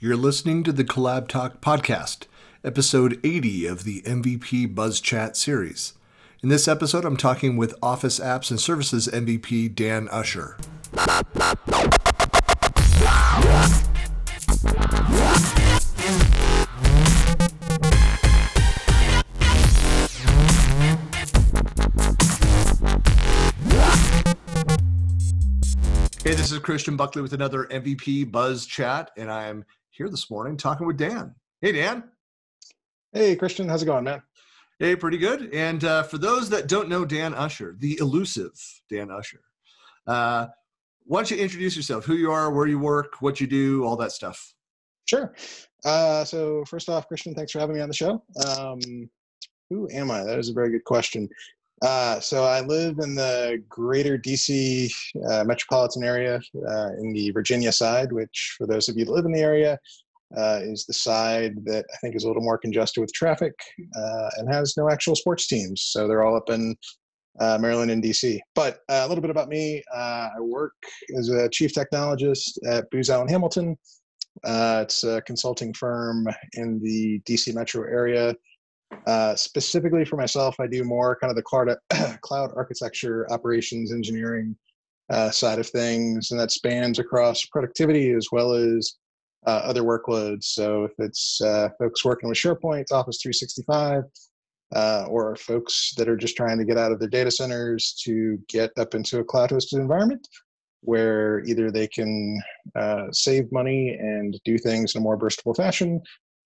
You're listening to the Collab Talk podcast, episode 80 of the MVP Buzz Chat series. In this episode, I'm talking with Office Apps and Services MVP Dan Usher. Hey, this is Christian Buckley with another MVP Buzz Chat, and I'm here this morning talking with Dan. Hey, Dan. Hey, Christian. How's it going, man? Hey, pretty good. And uh, for those that don't know Dan Usher, the elusive Dan Usher, uh, why don't you introduce yourself, who you are, where you work, what you do, all that stuff? Sure. Uh, so, first off, Christian, thanks for having me on the show. Um, who am I? That is a very good question. Uh, so I live in the greater DC uh, metropolitan area uh, in the Virginia side, which, for those of you that live in the area, uh, is the side that I think is a little more congested with traffic uh, and has no actual sports teams. So they're all up in uh, Maryland and DC. But a little bit about me I work as a chief technologist at Booz Allen Hamilton. it's a consulting firm in the DC metro area uh, specifically for myself, I do more kind of the cloud, cloud architecture, operations, engineering uh, side of things, and that spans across productivity as well as uh, other workloads. So if it's uh, folks working with SharePoint, Office 365, uh, or folks that are just trying to get out of their data centers to get up into a cloud-hosted environment, where either they can save money and do things in a more burstable fashion,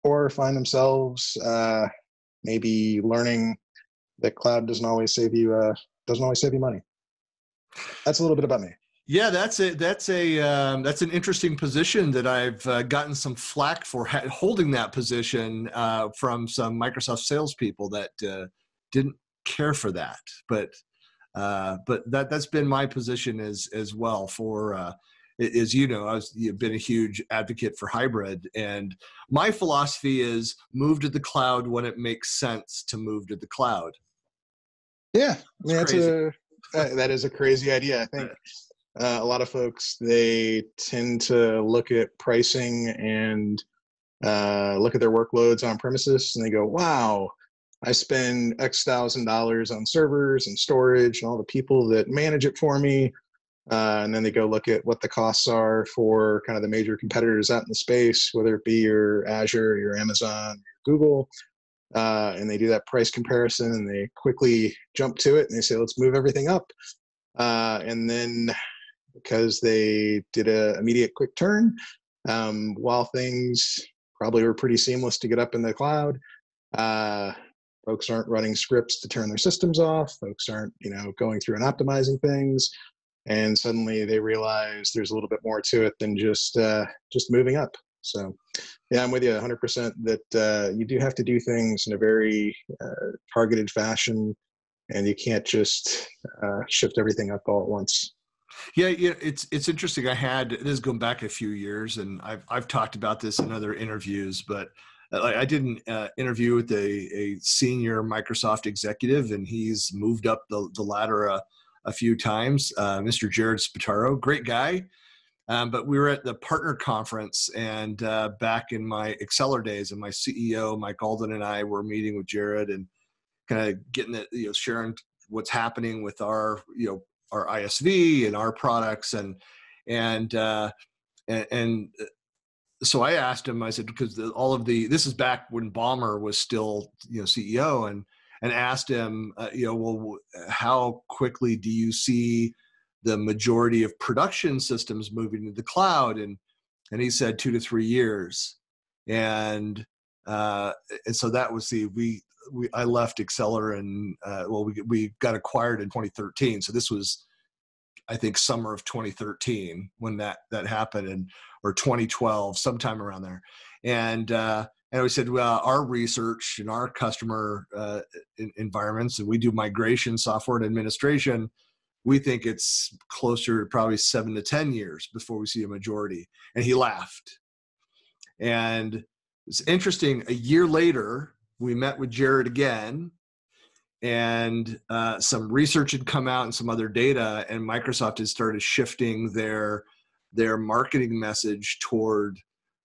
or find themselves uh, maybe learning that cloud doesn't always save you uh, doesn't always save you money. That's a little bit about me. Yeah, that's a that's a um, that's an interesting position that I've uh, gotten some flack for ha- holding that position uh, from some Microsoft salespeople that uh, didn't care for that, but uh, but that that's been my position as as well for uh, as you know, I've been a huge advocate for hybrid. And my philosophy is move to the cloud when it makes sense to move to the cloud. Yeah, I mean, that's a, that is a crazy idea. I think uh, a lot of folks, they tend to look at pricing and uh, look at their workloads on premises and they go, wow, I spend X thousand dollars on servers and storage and all the people that manage it for me uh, and then they go look at what the costs are for kind of the major competitors out in the space, whether it be your Azure, your Amazon, your Google. Uh, and they do that price comparison and they quickly jump to it and they say, let's move everything up. Uh, and then because they did a immediate quick turn, um, while things probably were pretty seamless to get up in the cloud, uh, folks aren't running scripts to turn their systems off. Folks aren't, you know, going through and optimizing things and suddenly they realize there's a little bit more to it than just uh, just moving up. So, yeah, I'm with you 100% that uh, you do have to do things in a very uh, targeted fashion, and you can't just uh, shift everything up all at once. Yeah, yeah, it's it's interesting. I had this is going back a few years, and I've I've talked about this in other interviews, but uh, I did an uh, interview with a, a senior Microsoft executive, and he's moved up the the ladder a few times. Uh, Mr. Jared Spataro, great guy. Um, but we were at the partner conference, and uh, back in my Axceler days, and my CEO Mike Alden and I were meeting with Jared and kind of getting it, you know, sharing what's happening with our, you know, our ISV and our products, and and uh, and, and uh, so I asked him. I said because the, all of the this is back when Ballmer was still you know CEO, and and asked him, uh, you know, well, how quickly do you see the majority of production systems moving to the cloud? And and he said two to three years, and uh, and so that was the we. We, I left Axceler and uh, well, we we got acquired in 2013. So this was, I think, summer of 2013 when that that happened, and or 2012, sometime around there. And uh, and we said, well, our research and our customer uh, environments, and we do migration, software, and administration. We think it's closer to probably seven to ten years before we see a majority. And he laughed. And it's interesting. A year later, we met with Jared again, and uh, some research had come out and some other data, and Microsoft had started shifting their their marketing message toward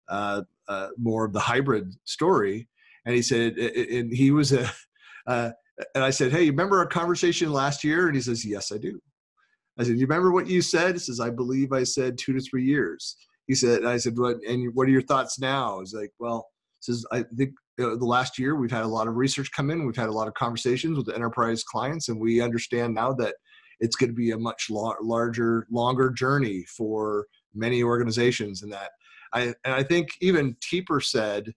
uh, uh, more of the hybrid story. And he said, and he was a, uh, and I said, hey, you remember our conversation last year? And he says, yes, I do. I said, you remember what you said? He says, I believe I said two to three years. He said, I said, what, and what are your thoughts now? He's like, well, says, I think the last year we've had a lot of research come in. We've had a lot of conversations with enterprise clients, and we understand now that it's going to be a much larger, longer journey for many organizations. And that, I and I think even Teeper said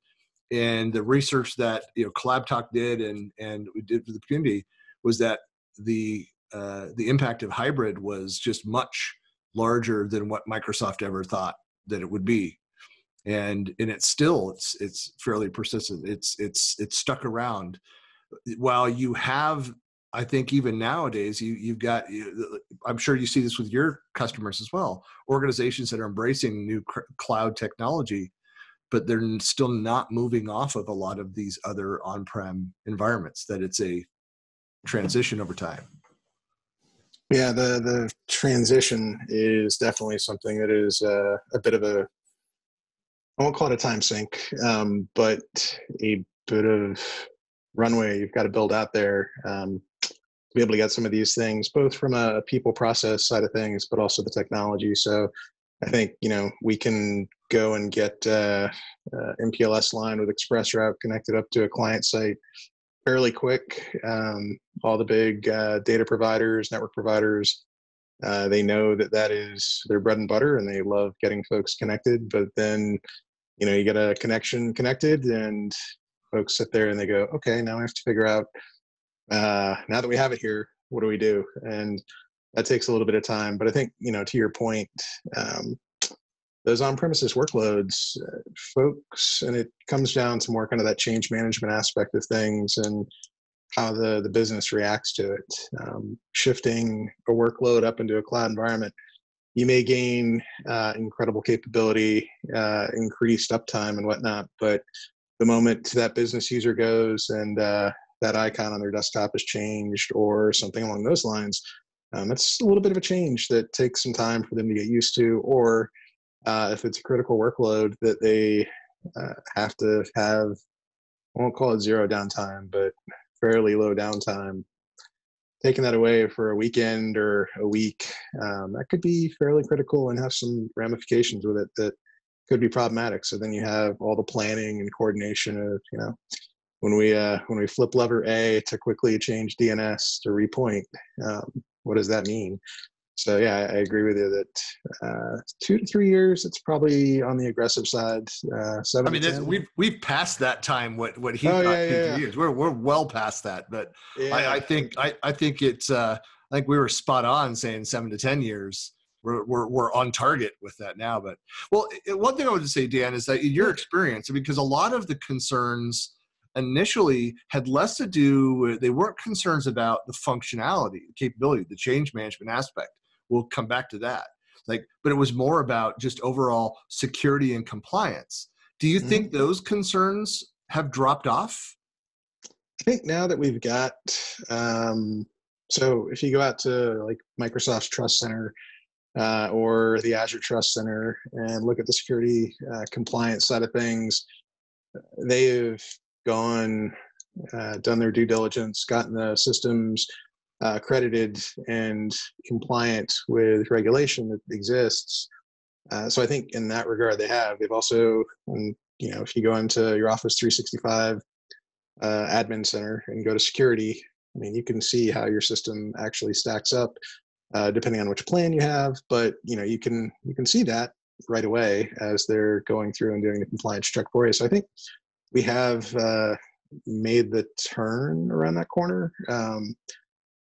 in the research that you know Collab Talk did and and we did for the community was that the uh, the impact of hybrid was just much larger than what Microsoft ever thought that it would be. And and it's still it's it's fairly persistent. It's it's it's stuck around. While you have i think even nowadays you you've got i'm sure you see this with your customers as well organizations that are embracing new cloud technology but they're still not moving off of a lot of these other on-prem environments that it's a transition over time. Yeah the the transition is definitely something that is uh, a bit of a I won't call it a time sink, um, but a bit of runway you've got to build out there um, be able to get some of these things, both from a people process side of things, but also the technology. So I think you know we can go and get uh, uh, MPLS line with ExpressRoute connected up to a client site fairly quick. Um, all the big uh, data providers, network providers, uh, they know that that is their bread and butter, and they love getting folks connected. But then you know you get a connection connected and folks sit there and they go okay now I have to figure out uh, now that we have it here what do we do and that takes a little bit of time but i think you know to your point um, those on-premises workloads uh, folks and it comes down to more kind of that change management aspect of things and how the the business reacts to it um, shifting a workload up into a cloud environment you may gain uh, incredible capability, uh, increased uptime, and whatnot. But the moment that business user goes and uh, that icon on their desktop is changed or something along those lines, um, it's a little bit of a change that takes some time for them to get used to. Or uh, if it's a critical workload that they uh, have to have, I won't call it zero downtime, but fairly low downtime taking that away for a weekend or a week, um, that could be fairly critical and have some ramifications with it that could be problematic. So then you have all the planning and coordination of, you know, when we uh, when we flip lever A to quickly change DNS to repoint, um, what does that mean? So yeah, I, I agree with you that uh, two to three years, it's probably on the aggressive side. Uh, seven. I mean, we've we've passed that time. What what he oh, thought yeah, yeah, years. We're we're well past that. But yeah. I, I, think I, I think it's uh, I think we were spot on saying seven to ten years. We're, we're, we're on target with that now. But well, one thing I would say, Dan, is that in your experience, because a lot of the concerns initially had less to do with, they weren't concerns about the functionality, the capability, the change management aspect. We'll come back to that. Like but it was more about just overall security and compliance. Do you mm-hmm. think those concerns have dropped off? I think now that we've got um, so if you go out to like microsoft's trust center uh, or the azure trust center and look at the security uh, compliance side of things they've gone uh, done their due diligence gotten the systems uh, accredited and compliant with regulation that exists. Uh, so I think in that regard they have. They've also, um, you know, if you go into your Office 365 uh, admin center and go to security, I mean, you can see how your system actually stacks up, uh, depending on which plan you have. But you know, you can you can see that right away as they're going through and doing the compliance check for you. So I think we have uh, made the turn around that corner. Um,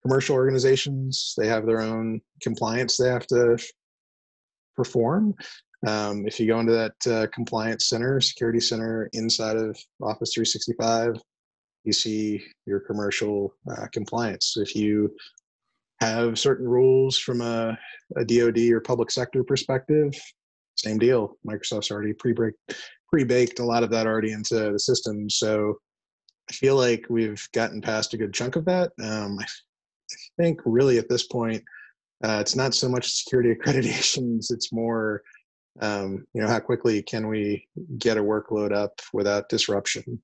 commercial organizations they have their own compliance they have to perform um, if you go into that uh, compliance center security center inside of office 365 you see your commercial uh, compliance if you have certain rules from a, a dod or public sector perspective same deal microsoft's already pre-baked pre-baked a lot of that already into the system so I feel like we've gotten past a good chunk of that. Um, I think really at this point, uh, it's not so much security accreditations, it's more Um, you know, how quickly can we get a workload up without disruption?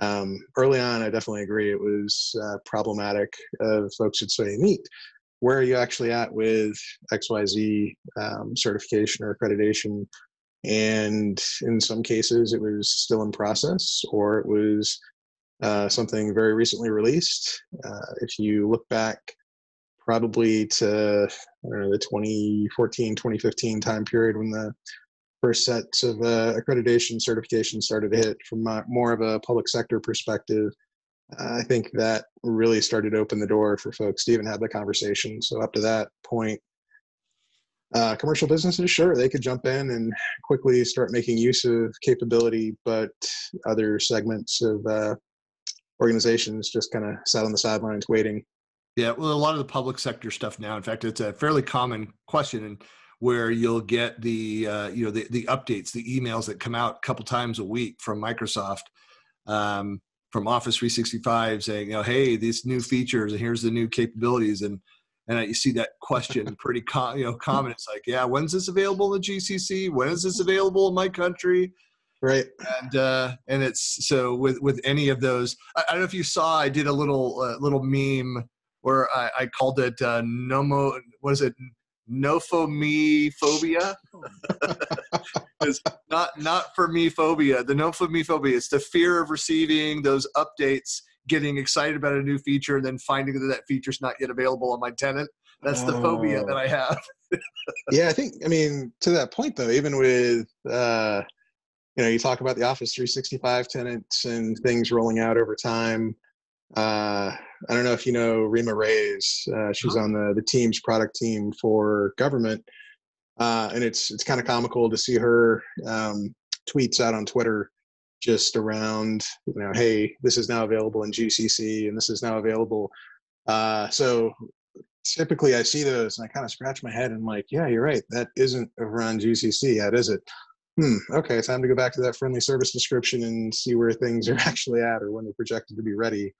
Um, early on, I definitely agree it was uh, problematic. Of folks would say, "Neat, where are you actually at with XYZ um, certification or accreditation?" And in some cases, it was still in process, or it was uh, something very recently released. Uh, if you look back probably to know, the 2014, 2015 time period when the first sets of uh, accreditation certification started to hit from more of a public sector perspective. I think that really started to open the door for folks to even have the conversation. So up to that point, uh, commercial businesses, sure, they could jump in and quickly start making use of capability, but other segments of uh, organizations just kind of sat on the sidelines waiting. Yeah, well, a lot of the public sector stuff now. In fact, it's a fairly common question, and where you'll get the uh, you know the the updates, the emails that come out a couple times a week from Microsoft, um, from Office 365, saying, you know, hey, these new features, and here's the new capabilities, and and you see that question pretty com- you know common. It's like, yeah, when's this available in the GCC? When is this available in my country? right and uh and it's so with with any of those i, I don't know if you saw i did a little uh, little meme where I, I called it uh nomo was it nophomophobia it's not not for me phobia the nophomophobia it's the fear of receiving those updates getting excited about a new feature and then finding that that feature's not yet available on my tenant that's the phobia that i have yeah i think i mean to that point though even with uh you know, you talk about the Office 365 tenants and things rolling out over time. Uh, I don't know if you know Rima Reyes. Uh, she's on the the Teams product team for government, uh, and it's it's kind of comical to see her um, tweets out on Twitter just around you know, hey, this is now available in GCC, and this is now available. Uh, so typically, I see those and I kind of scratch my head and I'm like, yeah, you're right. That isn't around GCC yet, is it? hmm, okay, time to go back to that friendly service description and see where things are actually at or when they're projected to be ready.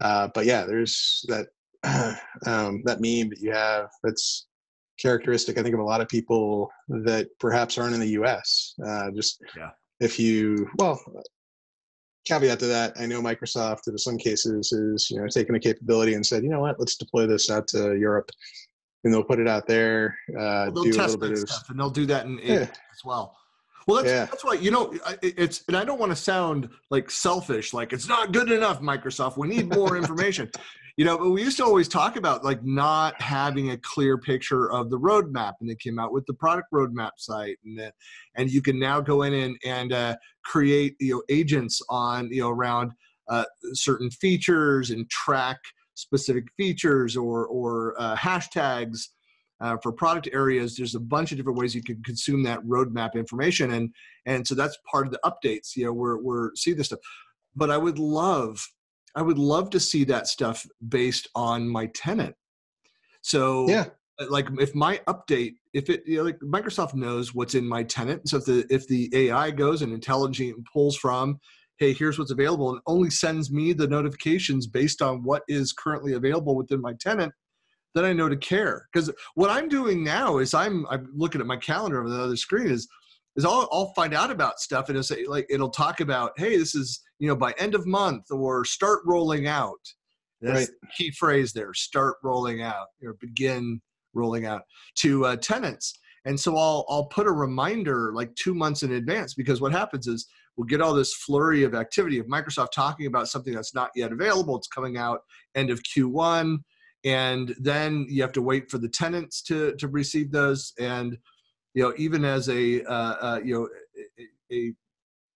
Uh, but yeah, there's that um, that meme that you have that's characteristic, I think, of a lot of people that perhaps aren't in the U.S. Uh, just yeah. if you well, caveat to that, I know Microsoft in some cases is you know taking a capability and said, you know what, let's deploy this out to Europe. And they'll put it out there. Uh, well, they'll test that stuff, and they'll do that in, in yeah. as well. Well, that's, yeah. that's why you know it's, and I don't want to sound like selfish, like it's not good enough, Microsoft. We need more information. You know, but we used to always talk about like not having a clear picture of the roadmap, and they came out with the product roadmap site, and and you can now go in and and uh, create you know agents on you know around uh, certain features and track specific features or or uh, hashtags uh, for product areas. There's a bunch of different ways you can consume that roadmap information and and so that's part of the updates you know we're we're see this stuff. But i would love i would love to see that stuff based on my tenant. So yeah. uh, like if my update if it you know like microsoft knows what's in my tenant. So if the if the ai goes and intelligent pulls from hey here's what's available and only sends me the notifications based on what is currently available within my tenant then I know to care. Because what I'm doing now is I'm I'm looking at my calendar on the other screen is is I'll, I'll find out about stuff and it'll say like it'll talk about hey this is you know by end of month or start rolling out. That's right. the key phrase there. Start rolling out or begin rolling out to uh, tenants. And so I'll I'll put a reminder like two months in advance because what happens is we'll get all this flurry of activity of Microsoft talking about something that's not yet available. It's coming out end of Q1 and then you have to wait for the tenants to to receive those and you know even as a uh, uh, you know a, a,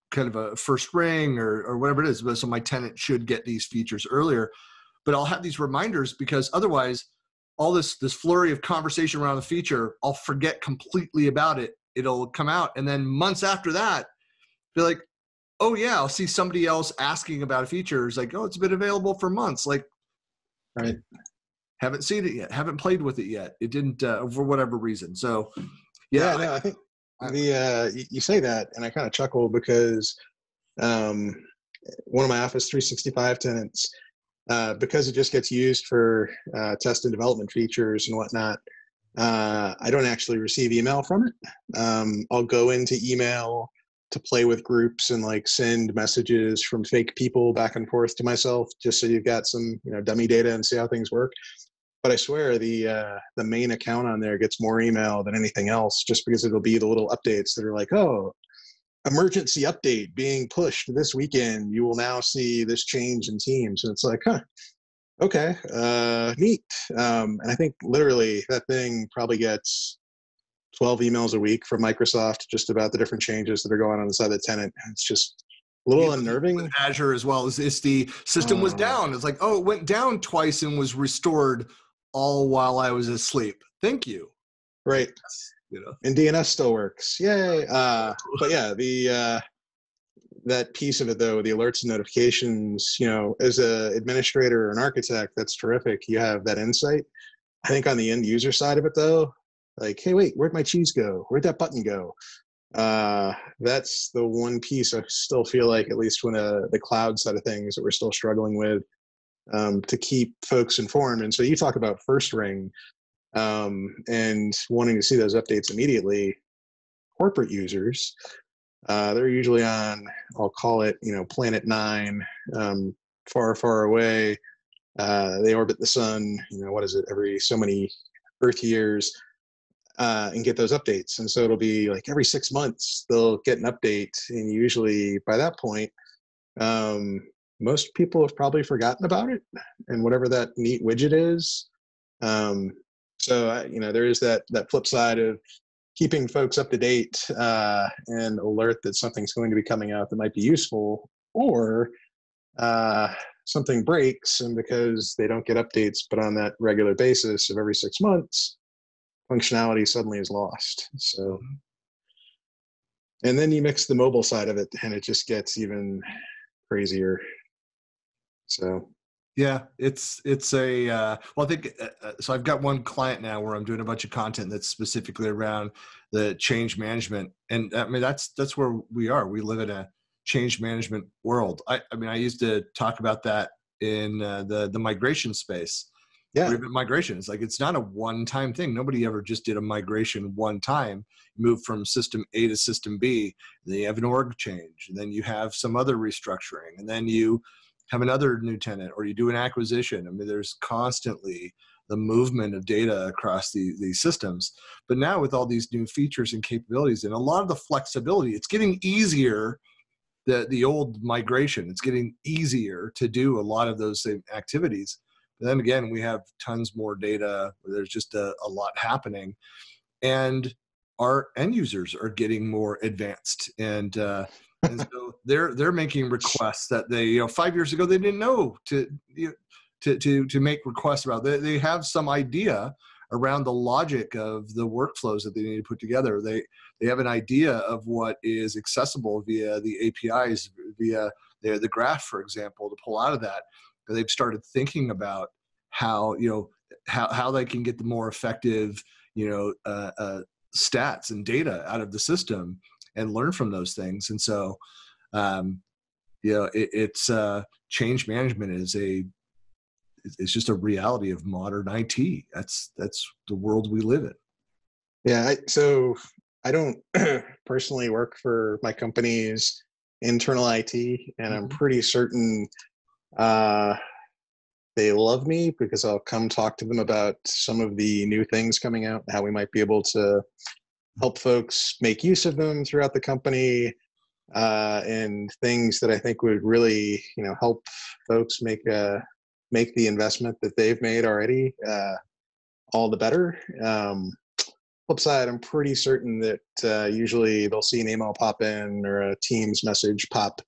kind of a first ring or or whatever it is so my tenant should get these features earlier but i'll have these reminders because otherwise all this this flurry of conversation around the feature i'll forget completely about it it'll come out and then months after that be like oh yeah i'll see somebody else asking about a feature it's like oh it's been available for months like right haven't seen it yet. Haven't played with it yet. It didn't uh, for whatever reason. So, yeah. yeah no, I think the uh, you say that, and I kind of chuckle because um, one of my Office 365 tenants, uh, because it just gets used for uh, test and development features and whatnot. Uh, I don't actually receive email from it. Um, I'll go into email to play with groups and like send messages from fake people back and forth to myself, just so you've got some you know dummy data and see how things work. But I swear the uh, the main account on there gets more email than anything else, just because it'll be the little updates that are like, oh, emergency update being pushed this weekend. You will now see this change in Teams, and it's like, huh, okay, uh, neat. Um, and I think literally that thing probably gets 12 emails a week from Microsoft just about the different changes that are going on inside the tenant. It's just a little unnerving. Azure as well as is the system was oh. down. It's like, oh, it went down twice and was restored all while I was asleep. Thank you. Right. You know. And DNS still works. Yay. Uh, but yeah, the uh, that piece of it though, the alerts and notifications, you know, as a administrator or an architect, that's terrific. You have that insight. I think on the end user side of it though, like, hey, wait, where'd my cheese go? Where'd that button go? Uh, that's the one piece I still feel like, at least when uh, the cloud side of things that we're still struggling with um, to keep folks informed. And so you talk about first ring um, and wanting to see those updates immediately. Corporate users, uh, they're usually on, I'll call it, you know, Planet Nine, um, far, far away. Uh, they orbit the sun, you know, what is it, every so many Earth years uh, and get those updates. And so it'll be like every six months they'll get an update, and usually by that point, um, most people have probably forgotten about it and whatever that neat widget is. Um, so uh, you know there is that that flip side of keeping folks up to date uh, and alert that something's going to be coming out that might be useful, or uh, something breaks, and because they don't get updates, but on that regular basis of every six months, functionality suddenly is lost. So, and then you mix the mobile side of it, and it just gets even crazier. So, yeah, it's it's a uh, well. I think uh, uh, so. I've got one client now where I'm doing a bunch of content that's specifically around the change management, and I mean that's that's where we are. We live in a change management world. I, I mean, I used to talk about that in uh, the the migration space yeah migration it's like it's not a one time thing nobody ever just did a migration one time move from system a to system b then you have an org change and then you have some other restructuring and then you have another new tenant or you do an acquisition. I mean there's constantly the movement of data across the, these systems. But now with all these new features and capabilities and a lot of the flexibility it's getting easier the the old migration. It's getting easier to do a lot of those same activities. But then again, we have tons more data. There's just a, a lot happening, and our end users are getting more advanced, and uh, and so they're they're making requests that they you know five years ago they didn't know to you know, to to to make requests about. They they have some idea around the logic of the workflows that they need to put together. They they have an idea of what is accessible via the APIs, via the, the graph, for example, to pull out of that they've started thinking about how you know how, how they can get the more effective you know uh, uh, stats and data out of the system and learn from those things and so um, you know it, it's uh, change management is a it's just a reality of modern IT. That's that's the world we live in. Yeah. I, so I don't personally work for my company's internal IT, and I'm mm-hmm. pretty certain uh, they love me because I'll come talk to them about some of the new things coming out, how we might be able to help folks make use of them throughout the company, uh, and things that I think would really, you know, help folks make a uh, make the investment that they've made already uh, all the better. Um, flip side, I'm pretty certain that uh, usually they'll see an email pop in or a Teams message pop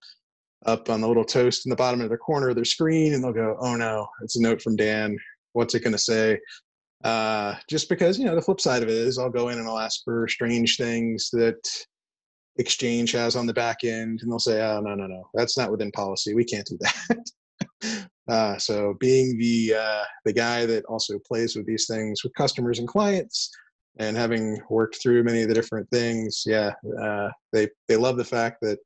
up on the little toast in the bottom of the corner of their screen and they'll go, oh no, it's a note from Dan. What's it going to say? Uh, just because, you know, the flip side of it is I'll go in and I'll ask for strange things that Exchange has on the back end and they'll say, oh, no, no, no, that's not within policy. We can't do that. uh, so being the, uh, the guy that also plays with these things with customers and clients, and having worked through many of the different things, yeah, uh, they they love the fact that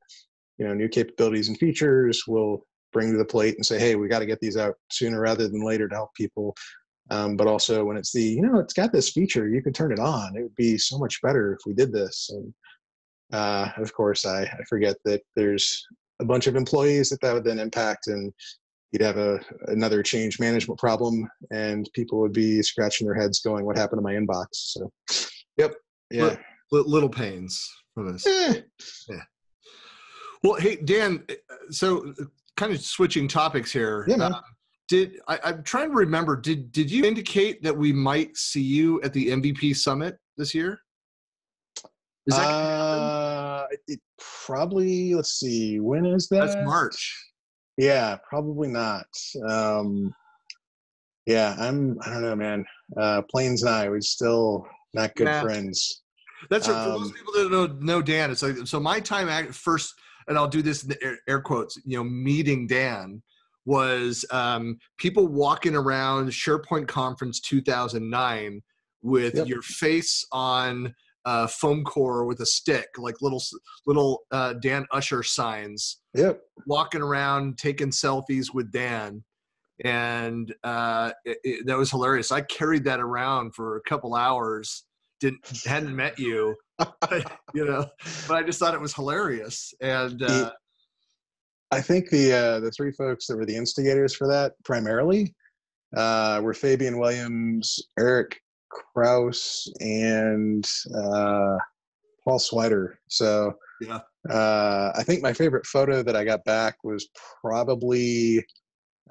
you know new capabilities and features will bring to the plate and say hey we got to get these out sooner rather than later to help people um, but also when it's the you know it's got this feature you can turn it on it would be so much better if we did this. And uh, of course I, I forget that there's a bunch of employees that that would then impact and you'd have a another change management problem and people would be scratching their heads going what happened to my inbox? So yep yeah. Little pains for this. Eh, yeah. Well hey dan uh, so uh, kind of switching topics here Yeah, man. uh, did I, i'm trying to remember did did you indicate that we might see you at the mvp summit this year is that uh, it probably let's see when is that that's march Yeah, probably not. Um, yeah, I'm. I don't know, man. Uh, Planes and I, we're still not good Yeah. friends. That's what, for those Um, people that don't know Dan. It's like so. My time at first, and I'll do this in the air, air quotes. You know, meeting Dan was um, people walking around SharePoint Conference 2009 with Yep. your face on uh, foam core with a stick, like little little uh, Dan Usher signs, Yep. walking around taking selfies with Dan. And uh, it, it- that was hilarious. I carried that around for a couple hours. Didn't hadn't met you, you know, but I just thought it was hilarious. And uh, I think the uh, the three folks that were the instigators for that primarily uh, were Fabian Williams, Eric Kraus, and uh, Paul Swider. So Yeah. uh, I think my favorite photo that I got back was probably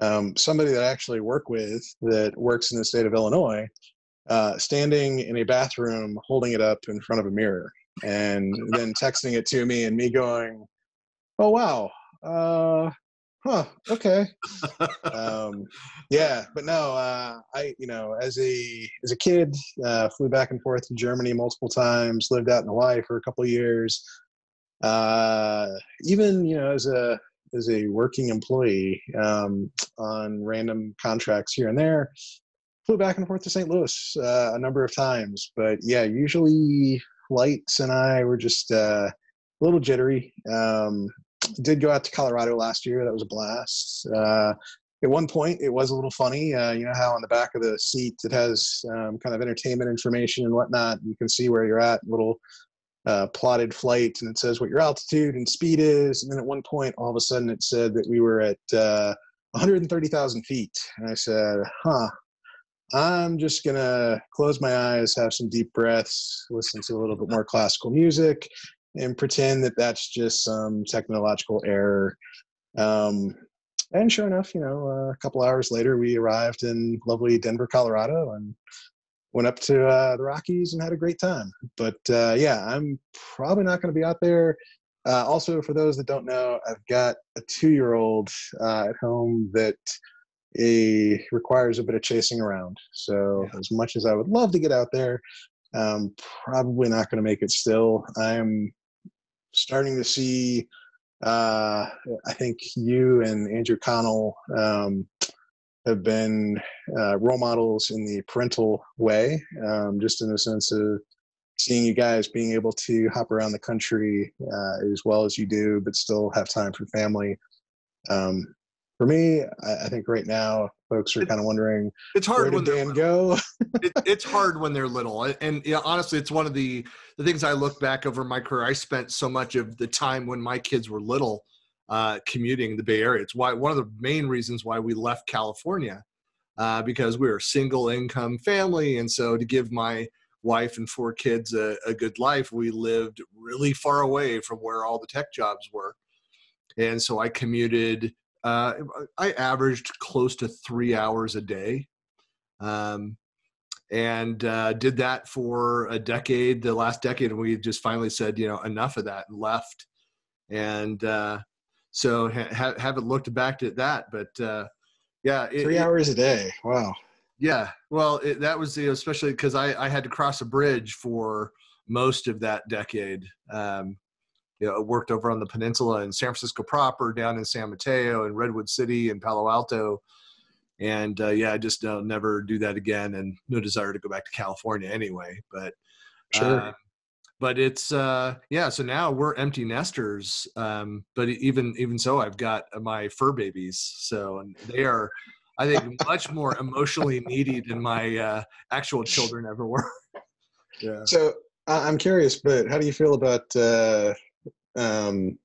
um, somebody that I actually work with that works in the state of Illinois, uh, standing in a bathroom holding it up in front of a mirror and then texting it to me and me going, "Oh wow, uh, huh, okay." um, yeah, but no, uh, I you know as a as a kid uh, flew back and forth to Germany multiple times, lived out in Hawaii for a couple years. Uh, even you know as a as a working employee um, on random contracts here and there, flew back and forth to St. Louis uh, a number of times. But yeah, usually Lights and I were just uh, a little jittery. Um, did go out to Colorado last year. That was a blast. Uh, at one point, it was a little funny. Uh, you know how on the back of the seat it has um, kind of entertainment information and whatnot. You can see where you're at, little uh, plotted flight, and it says what your altitude and speed is. And then at one point, all of a sudden, it said that we were at uh, 130,000 feet. And I said, huh. I'm just gonna close my eyes, have some deep breaths, listen to a little bit more classical music, and pretend that that's just some technological error. Um, and sure enough, you know, uh, a couple hours later, we arrived in lovely Denver, Colorado, and went up to uh, the Rockies and had a great time. But uh, yeah, I'm probably not going to be out there. Uh, also, for those that don't know, I've got a two-year-old uh, at home that a requires a bit of chasing around. So Yeah. as much as I would love to get out there, um, probably not going to make it. Still, I'm starting to see. Uh, I think you and Andrew Connell um, have been uh, role models in the parental way, um, just in the sense of seeing you guys being able to hop around the country uh, as well as you do, but still have time for family. Um, for me, I, I think right now folks are kind of wondering it's hard when Dan go? it, it's hard when they're little and, and yeah, honestly it's one of the the things i look back over my career i spent so much of the time when my kids were little uh, commuting the bay area. It's why one of the main reasons why we left california uh, because we were a single income family and so to give my wife and four kids a, a good life we lived really far away from where all the tech jobs were. And so i commuted uh, i averaged close to three hours a day um, and uh, did that for a decade, the last decade, and we just finally said, you know, enough of that, and left. And uh, so ha- haven't looked back at that, but uh, yeah, it- Three it- hours a day. Wow. yeah. Well, it, that was you know, especially because I, I had to cross a bridge for most of that decade. Um, you know, worked over on the peninsula in San Francisco proper, down in San Mateo, and Redwood City, and Palo Alto. And uh, yeah, I just uh, never do that again, and no desire to go back to California anyway. But Sure. uh, but it's uh, yeah. So now we're empty nesters. Um, but even even so, I've got my fur babies. So and they are. I think much more emotionally needy than my uh, actual children ever were. yeah. So uh, I'm curious, but how do you feel about? Uh, um,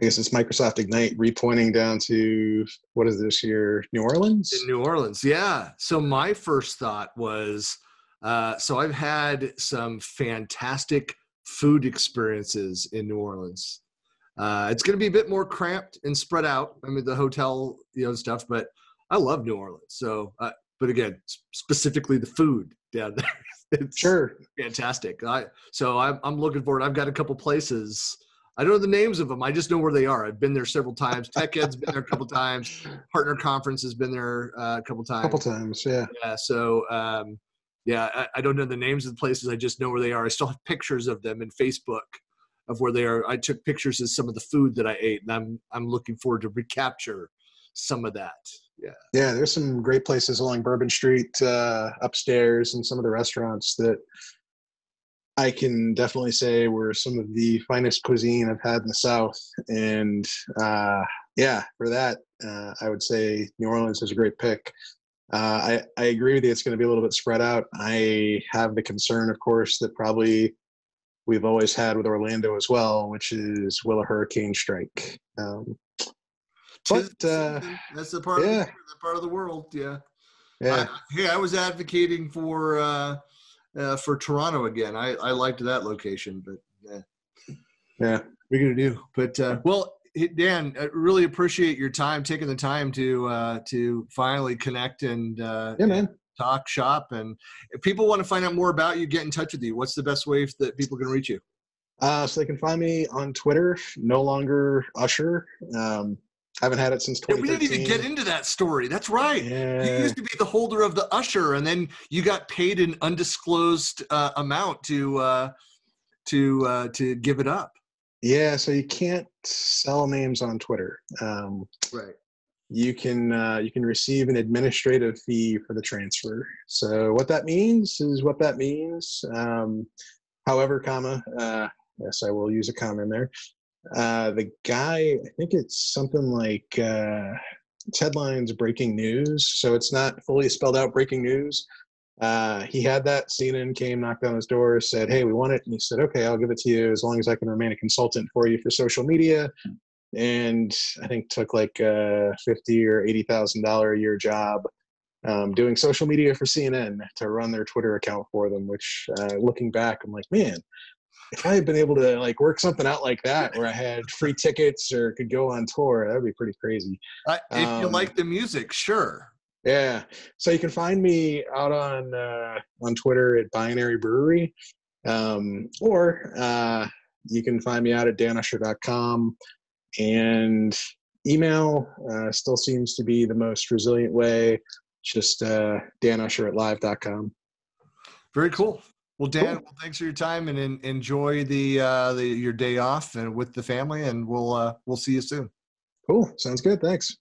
I guess it's Microsoft Ignite repointing down to what is this year? New Orleans. In New Orleans, yeah. So my first thought was, uh, so I've had some fantastic food experiences in New Orleans. Uh, it's going to be a bit more cramped and spread out. I mean, the hotel, you know, stuff, but I love New Orleans. So, uh, but again, specifically the food down there, it's sure fantastic. I, so I'm, I'm looking forward. I've got a couple places. I don't know the names of them. I just know where they are. I've been there several times. Tech Ed's been there a couple times. Partner Conference has been there uh, a couple times. A couple times, yeah. Yeah. So, um, yeah, I, I, don't know the names of the places. I just know where they are. I still have pictures of them in Facebook of where they are. I took pictures of some of the food that I ate, and I'm I'm looking forward to recapture some of that. Yeah. Yeah, there's some great places along Bourbon Street uh, upstairs, and some of the restaurants that I can definitely say were some of the finest cuisine I've had in the South. And uh, yeah, for that, uh, I would say New Orleans is a great pick. Uh, I, I agree with you. It's going to be a little bit spread out. I have the concern, of course, that probably we've always had with Orlando as well, which is will a hurricane strike? Um, but uh, that's the part, yeah. of the, the, part of the world. Yeah. Yeah. I, hey, I was advocating for uh, uh, for Toronto again. I I liked that location, but yeah. Yeah. We're gonna do, but uh, well, Dan, I really appreciate your time, taking the time to uh, to finally connect and uh, yeah, man. talk shop. And if people want to find out more about you, get in touch with you. What's the best way that people can reach you? Uh, so they can find me on Twitter. No longer Usher. Um, haven't had it since 2013. Yeah, we didn't even get into that story. That's right. Yeah. You used to be the holder of the Usher, and then you got paid an undisclosed uh, amount to uh, to uh, to give it up. Yeah, so you can't sell names on Twitter. Um, right. You can uh, you can receive an administrative fee for the transfer. So what that means is what that means. Um, however, comma. Uh, yes, I will use a comma in there. Uh, the guy, I think it's something like uh, it's headlines breaking news. So it's not fully spelled out breaking news, uh, he had that. CNN came, knocked on his door, said, "Hey, we want it," and he said, "Okay, I'll give it to you as long as I can remain a consultant for you for social media." And I think took like a fifty or eighty thousand dollar a year job um, doing social media for CNN to run their Twitter account for them. Which, uh, looking back, I'm like, man, I had been able to like work something out like that, where I had free tickets or could go on tour, that would be pretty crazy. Uh, if um, you like the music, sure. Yeah. So you can find me out on uh, on Twitter at Binary Brewery, um, or uh, you can find me out at danusher.com. And email uh, still seems to be the most resilient way. Just uh, danusher at live.com. Very cool. Well, Dan, cool. well, thanks for your time and in, enjoy the, uh, the your day off and with the family, and we'll uh, we'll see you soon. Cool. Sounds good. Thanks.